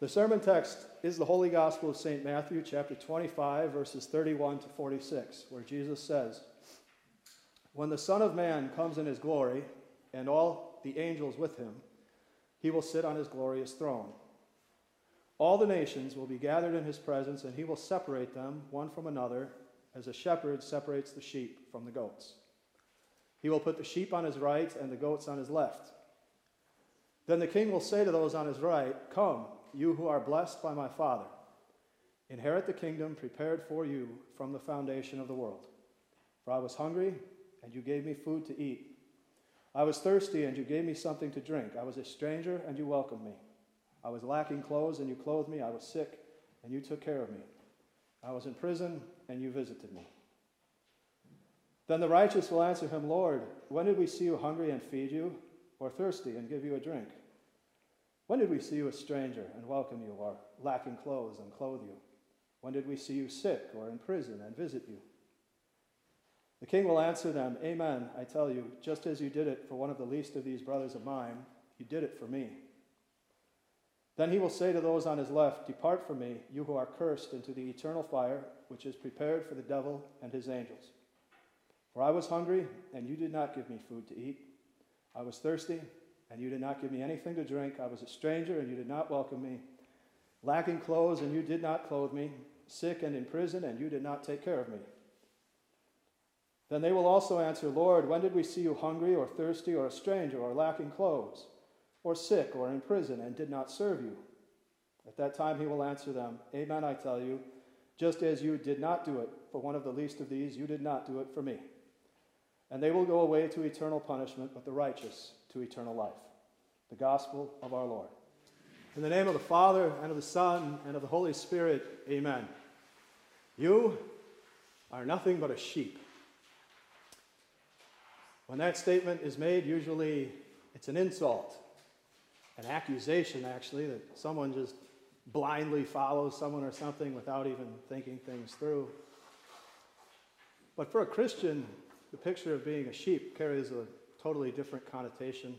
The sermon text is the Holy Gospel of St. Matthew, chapter 25, verses 31 to 46, where Jesus says, When the Son of Man comes in his glory, and all the angels with him, he will sit on his glorious throne. All the nations will be gathered in his presence, and he will separate them one from another, as a shepherd separates the sheep from the goats. He will put the sheep on his right and the goats on his left. Then the king will say to those on his right, Come, you who are blessed by my Father, inherit the kingdom prepared for you from the foundation of the world. For I was hungry, and you gave me food to eat. I was thirsty, and you gave me something to drink. I was a stranger, and you welcomed me. I was lacking clothes, and you clothed me. I was sick, and you took care of me. I was in prison, and you visited me. Then the righteous will answer him, Lord, when did we see you hungry and feed you, or thirsty and give you a drink? When did we see you a stranger and welcome you, or lacking clothes and clothe you? When did we see you sick or in prison and visit you? The king will answer them, Amen, I tell you, just as you did it for one of the least of these brothers of mine, you did it for me. Then he will say to those on his left, Depart from me, you who are cursed, into the eternal fire, which is prepared for the devil and his angels. For I was hungry, and you did not give me food to eat. I was thirsty and you did not give me anything to drink. I was a stranger, and you did not welcome me. Lacking clothes, and you did not clothe me. Sick and in prison, and you did not take care of me. Then they will also answer, Lord, when did we see you hungry, or thirsty, or a stranger, or lacking clothes, or sick, or in prison, and did not serve you? At that time he will answer them, Amen, I tell you, just as you did not do it for one of the least of these, you did not do it for me. And they will go away to eternal punishment, but the righteous to eternal life. The gospel of our Lord. In the name of the Father, and of the Son, and of the Holy Spirit, amen. You are nothing but a sheep. When that statement is made, usually it's an insult, an accusation, actually, that someone just blindly follows someone or something without even thinking things through. But for a Christian, the picture of being a sheep carries a totally different connotation.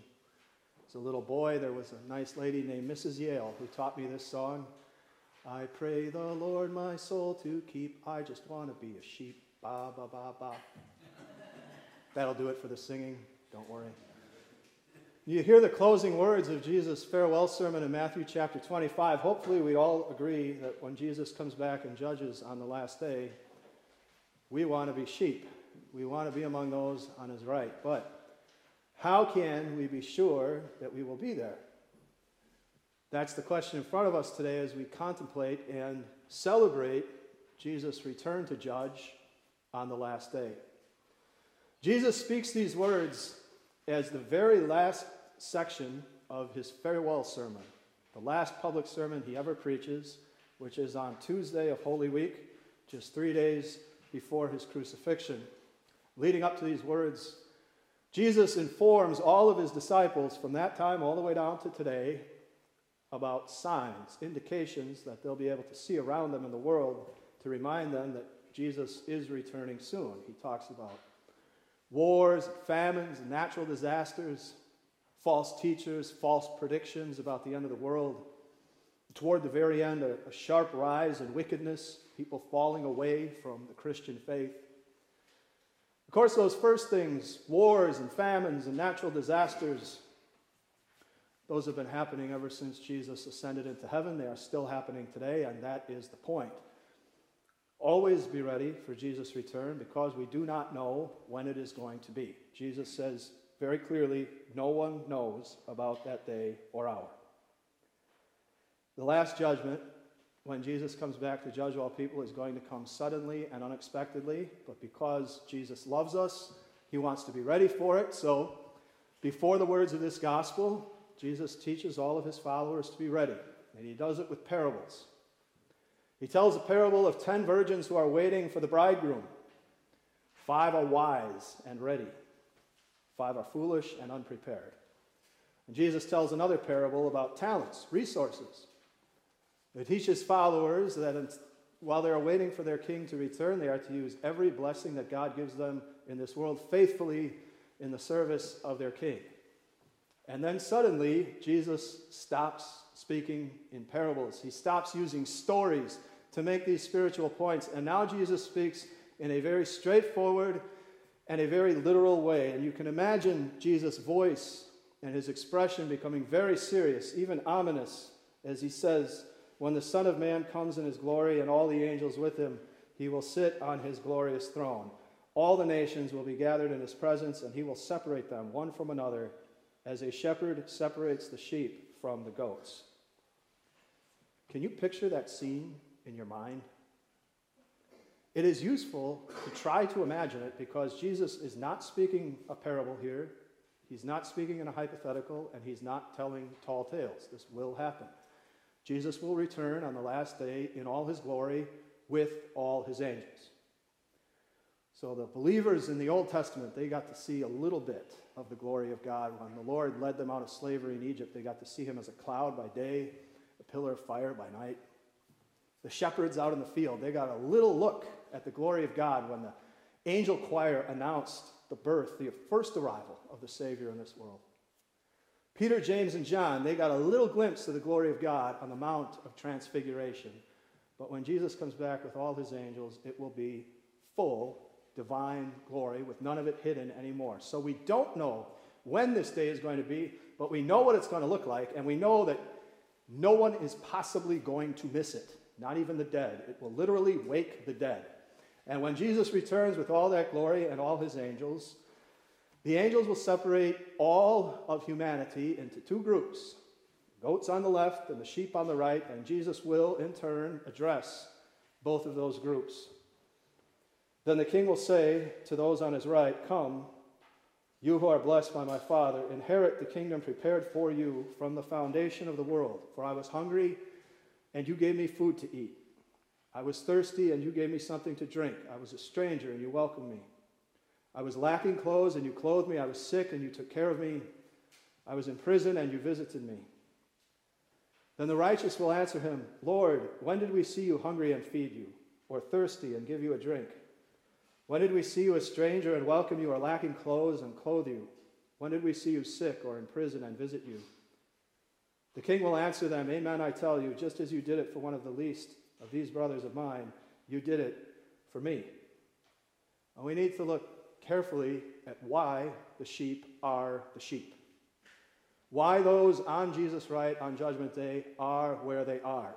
As a little boy, there was a nice lady named Mrs. Yale who taught me this song. I pray the Lord my soul to keep. I just want to be a sheep. Ba, ba, ba, ba. That'll do it for the singing. Don't worry. You hear the closing words of Jesus' farewell sermon in Matthew chapter 25. Hopefully, we all agree that when Jesus comes back and judges on the last day, we want to be sheep. We want to be among those on his right. But how can we be sure that we will be there? That's the question in front of us today as we contemplate and celebrate Jesus' return to judge on the last day. Jesus speaks these words as the very last section of his farewell sermon, the last public sermon he ever preaches, which is on Tuesday of Holy Week, just three days before his crucifixion. Leading up to these words, Jesus informs all of his disciples from that time all the way down to today about signs, indications that they'll be able to see around them in the world to remind them that Jesus is returning soon. He talks about wars, famines, natural disasters, false teachers, false predictions about the end of the world. Toward the very end, a, a sharp rise in wickedness, people falling away from the Christian faith. Of course, those first things, wars and famines and natural disasters, those have been happening ever since Jesus ascended into heaven. They are still happening today, and that is the point. Always be ready for Jesus' return because we do not know when it is going to be. Jesus says very clearly, no one knows about that day or hour. The last judgment when Jesus comes back to judge all people he's going to come suddenly and unexpectedly, but because Jesus loves us, he wants to be ready for it. So, before the words of this gospel, Jesus teaches all of his followers to be ready, and he does it with parables. He tells a parable of ten virgins who are waiting for the bridegroom. Five are wise and ready, five are foolish and unprepared. And Jesus tells another parable about talents, resources. It teaches followers that while they are waiting for their king to return, they are to use every blessing that God gives them in this world faithfully in the service of their king. And then suddenly, Jesus stops speaking in parables. He stops using stories to make these spiritual points. And now Jesus speaks in a very straightforward and a very literal way. And you can imagine Jesus' voice and his expression becoming very serious, even ominous, as he says, When the Son of Man comes in his glory and all the angels with him, he will sit on his glorious throne. All the nations will be gathered in his presence, and he will separate them one from another, as a shepherd separates the sheep from the goats. Can you picture that scene in your mind? It is useful to try to imagine it because Jesus is not speaking a parable here. He's not speaking in a hypothetical, and he's not telling tall tales. This will happen. Jesus will return on the last day in all his glory with all his angels. So the believers in the Old Testament, they got to see a little bit of the glory of God. When the Lord led them out of slavery in Egypt, they got to see him as a cloud by day, a pillar of fire by night. The shepherds out in the field, they got a little look at the glory of God when the angel choir announced the birth, the first arrival of the Savior in this world. Peter, James, and John, they got a little glimpse of the glory of God on the Mount of Transfiguration. But when Jesus comes back with all his angels, it will be full divine glory with none of it hidden anymore. So we don't know when this day is going to be, but we know what it's going to look like, and we know that no one is possibly going to miss it, not even the dead. It will literally wake the dead. And when Jesus returns with all that glory and all his angels, the angels will separate all of humanity into two groups goats on the left and the sheep on the right, and Jesus will, in turn, address both of those groups. Then the king will say to those on his right, Come, you who are blessed by my Father, inherit the kingdom prepared for you from the foundation of the world. For I was hungry, and you gave me food to eat. I was thirsty, and you gave me something to drink. I was a stranger, and you welcomed me. I was lacking clothes, and you clothed me. I was sick, and you took care of me. I was in prison, and you visited me. Then the righteous will answer him, Lord, when did we see you hungry and feed you, or thirsty and give you a drink? When did we see you a stranger and welcome you, or lacking clothes and clothe you? When did we see you sick or in prison and visit you? The king will answer them, Amen, I tell you, just as you did it for one of the least of these brothers of mine, you did it for me. And we need to look carefully at why the sheep are the sheep. Why those on Jesus' right on Judgment Day are where they are.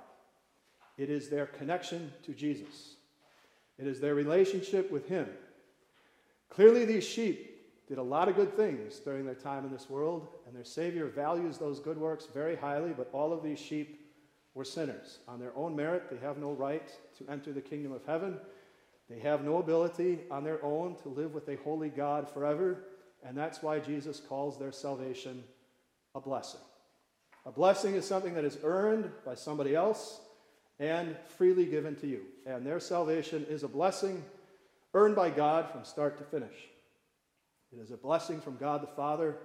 It is their connection to Jesus. It is their relationship with Him. Clearly, these sheep did a lot of good things during their time in this world, and their Savior values those good works very highly, but all of these sheep were sinners. On their own merit, they have no right to enter the kingdom of heaven. They have no ability on their own to live with a holy God forever, and that's why Jesus calls their salvation a blessing. A blessing is something that is earned by somebody else and freely given to you. And their salvation is a blessing earned by God from start to finish. It is a blessing from God the Father,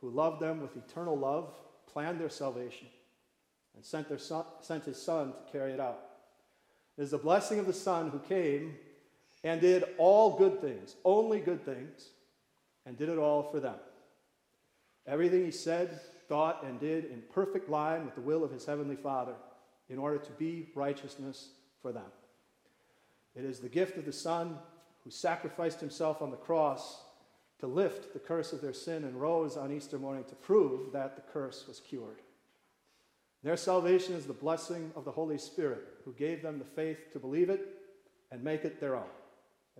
who loved them with eternal love, planned their salvation, and sent, their son, sent his Son to carry it out. It is the blessing of the Son who came and did all good things, only good things, and did it all for them. Everything he said, thought, and did in perfect line with the will of his heavenly Father in order to be righteousness for them. It is the gift of the Son who sacrificed himself on the cross to lift the curse of their sin and rose on Easter morning to prove that the curse was cured. Their salvation is the blessing of the Holy Spirit who gave them the faith to believe it and make it their own.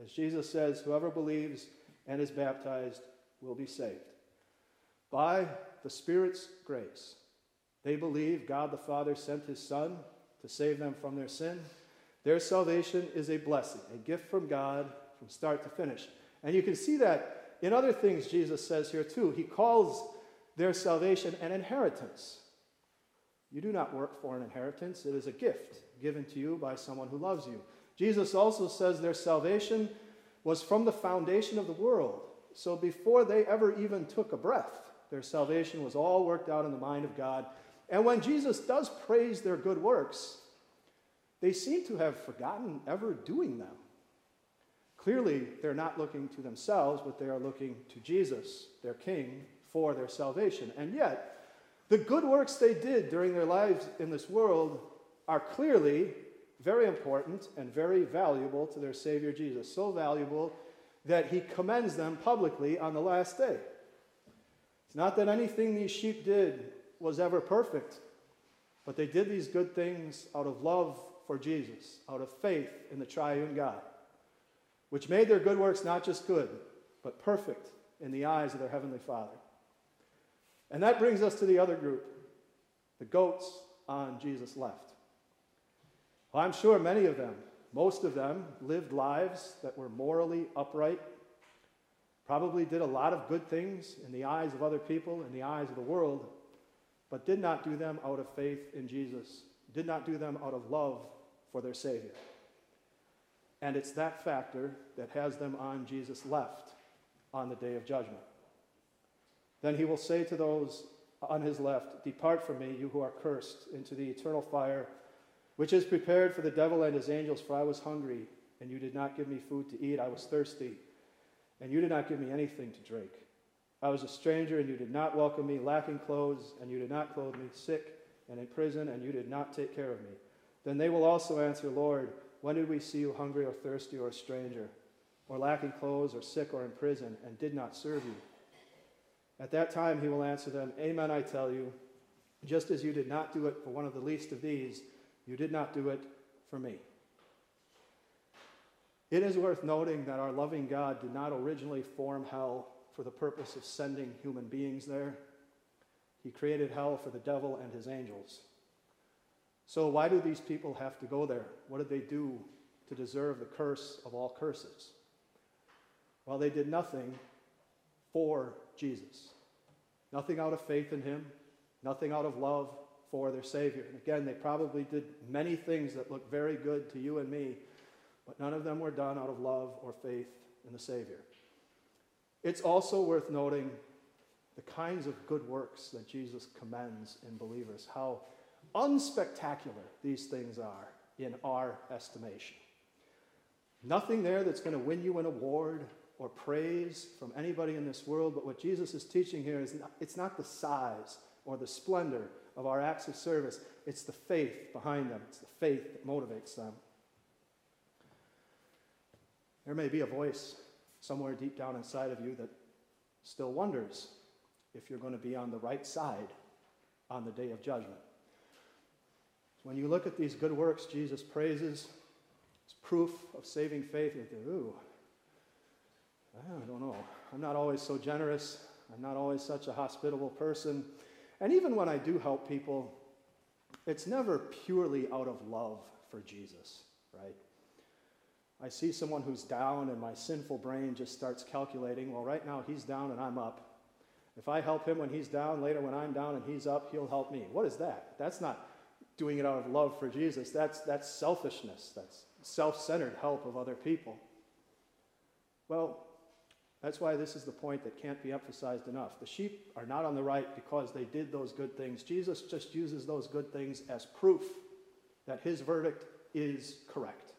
As Jesus says, whoever believes and is baptized will be saved. By the Spirit's grace, they believe God the Father sent his Son to save them from their sin. Their salvation is a blessing, a gift from God from start to finish. And you can see that in other things Jesus says here too. He calls their salvation an inheritance. You do not work for an inheritance, it is a gift given to you by someone who loves you. Jesus also says their salvation was from the foundation of the world. So before they ever even took a breath, their salvation was all worked out in the mind of God and when Jesus does praise their good works, they seem to have forgotten ever doing them. Clearly, they're not looking to themselves, but they are looking to Jesus, their King, for their salvation. And yet, The good works they did during their lives in this world are clearly very important and very valuable to their Savior Jesus. So valuable that he commends them publicly on the last day. It's not that anything these sheep did was ever perfect, but they did these good things out of love for Jesus, out of faith in the triune God, which made their good works not just good, but perfect in the eyes of their Heavenly Father. And that brings us to the other group, the goats on Jesus' left. Well, I'm sure many of them, most of them, lived lives that were morally upright, probably did a lot of good things in the eyes of other people, in the eyes of the world, but did not do them out of faith in Jesus, did not do them out of love for their Savior. And it's that factor that has them on Jesus' left on the day of judgment. Then he will say to those on his left, Depart from me, you who are cursed, into the eternal fire, which is prepared for the devil and his angels. For I was hungry, and you did not give me food to eat. I was thirsty, and you did not give me anything to drink. I was a stranger, and you did not welcome me, lacking clothes, and you did not clothe me, sick and in prison, and you did not take care of me. Then they will also answer, Lord, when did we see you hungry or thirsty or a stranger, or lacking clothes or sick or in prison, and did not serve you? At that time he will answer them, Amen, I tell you, just as you did not do it for one of the least of these, you did not do it for me. It is worth noting that our loving God did not originally form hell for the purpose of sending human beings there. He created hell for the devil and his angels. So, why do these people have to go there? What did they do to deserve the curse of all curses? Well, they did nothing for Jesus. Nothing out of faith in him, nothing out of love for their Savior. And again, they probably did many things that look very good to you and me, but none of them were done out of love or faith in the Savior. It's also worth noting the kinds of good works that Jesus commends in believers, how unspectacular these things are in our estimation. Nothing there that's going to win you an award or praise from anybody in this world, but what Jesus is teaching here is not, it's not the size or the splendor of our acts of service, it's the faith behind them, it's the faith that motivates them. There may be a voice somewhere deep down inside of you that still wonders if you're going to be on the right side on the day of judgment. When you look at these good works Jesus praises, it's proof of saving faith. You think, ooh, I don't know. I'm not always so generous. I'm not always such a hospitable person. And even when I do help people, it's never purely out of love for Jesus, right? I see someone who's down, and my sinful brain just starts calculating, well, right now he's down and I'm up. If I help him when he's down, later when I'm down and he's up, he'll help me. What is that? That's not doing it out of love for Jesus. That's, that's selfishness. That's self centered help of other people. Well, that's why this is the point that can't be emphasized enough. The sheep are not on the right because they did those good things. Jesus just uses those good things as proof that his verdict is correct.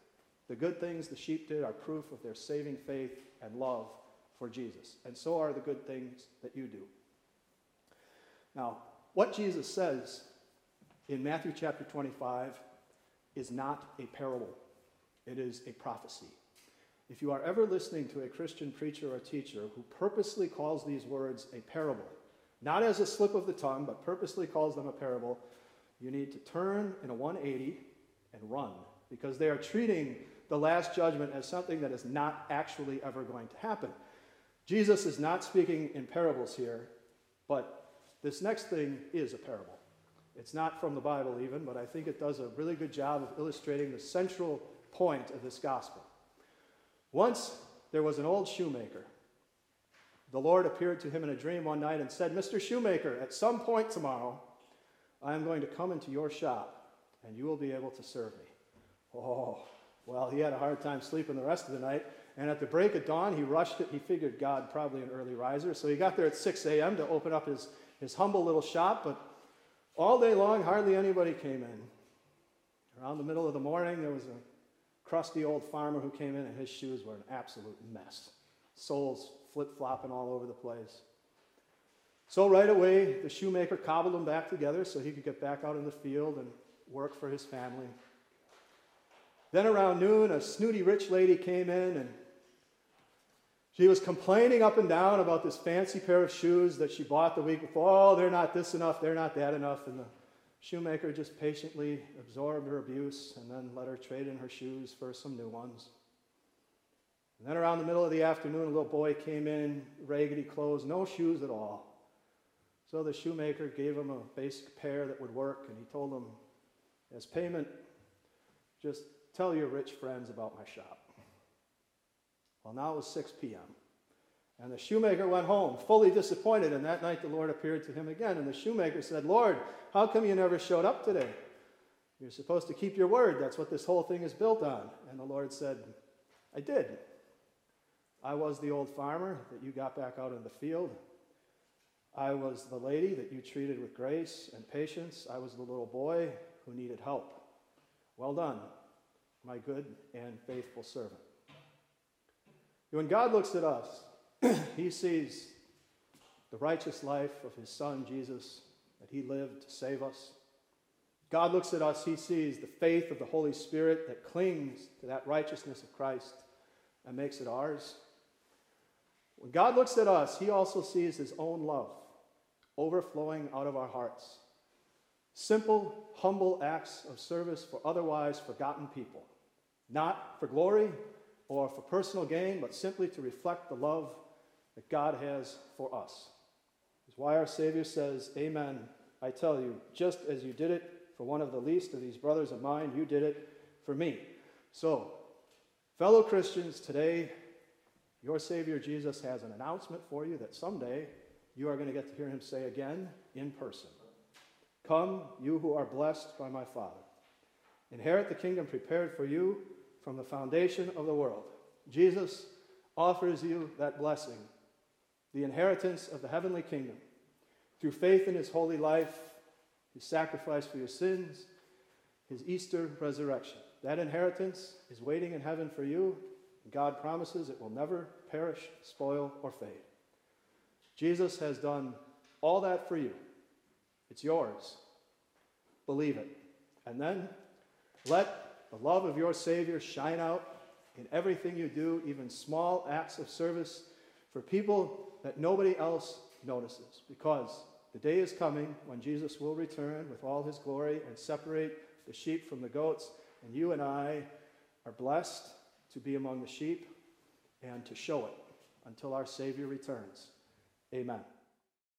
The good things the sheep did are proof of their saving faith and love for Jesus. And so are the good things that you do. Now, what Jesus says in Matthew chapter 25 is not a parable, it is a prophecy. If you are ever listening to a Christian preacher or teacher who purposely calls these words a parable, not as a slip of the tongue, but purposely calls them a parable, you need to turn in a 180 and run because they are treating the last judgment as something that is not actually ever going to happen. Jesus is not speaking in parables here, but this next thing is a parable. It's not from the Bible, even, but I think it does a really good job of illustrating the central point of this gospel. Once there was an old shoemaker. The Lord appeared to him in a dream one night and said, Mr. Shoemaker, at some point tomorrow, I am going to come into your shop and you will be able to serve me. Oh, well, he had a hard time sleeping the rest of the night. And at the break of dawn, he rushed it. He figured God probably an early riser. So he got there at 6 a.m. to open up his, his humble little shop. But all day long, hardly anybody came in. Around the middle of the morning, there was a crusty old farmer who came in and his shoes were an absolute mess. Soles flip flopping all over the place. So right away, the shoemaker cobbled them back together so he could get back out in the field and work for his family. Then around noon, a snooty rich lady came in and she was complaining up and down about this fancy pair of shoes that she bought the week before. Oh, they're not this enough, they're not that enough. And the shoemaker just patiently absorbed her abuse and then let her trade in her shoes for some new ones. And then around the middle of the afternoon, a little boy came in, raggedy clothes, no shoes at all. So the shoemaker gave him a basic pair that would work, and he told him, as payment, just tell your rich friends about my shop. Well, now it was 6 p.m. And the shoemaker went home, fully disappointed. And that night the Lord appeared to him again. And the shoemaker said, Lord, how come you never showed up today? You're supposed to keep your word. That's what this whole thing is built on. And the Lord said, I did. I was the old farmer that you got back out in the field. I was the lady that you treated with grace and patience. I was the little boy who needed help. Well done, my good and faithful servant. When God looks at us, he sees the righteous life of his son, Jesus, that he lived to save us. God looks at us, he sees the faith of the Holy Spirit that clings to that righteousness of Christ and makes it ours. When God looks at us, he also sees his own love overflowing out of our hearts. Simple, humble acts of service for otherwise forgotten people, not for glory or for personal gain, but simply to reflect the love that God has for us. Is why our Savior says, Amen. I tell you, just as you did it for one of the least of these brothers of mine, you did it for me. So, fellow Christians, today your Savior Jesus has an announcement for you that someday you are going to get to hear him say again in person Come, you who are blessed by my Father. Inherit the kingdom prepared for you from the foundation of the world. Jesus offers you that blessing, the inheritance of the heavenly kingdom, through faith in his holy life, his sacrifice for your sins, his Easter resurrection. That inheritance is waiting in heaven for you God promises it will never perish, spoil, or fade. Jesus has done all that for you. It's yours. Believe it. And then let the love of your Savior shine out in everything you do, even small acts of service for people that nobody else notices. Because the day is coming when Jesus will return with all his glory and separate the sheep from the goats, and you and I are blessed to be among the sheep and to show it until our Savior returns. Amen.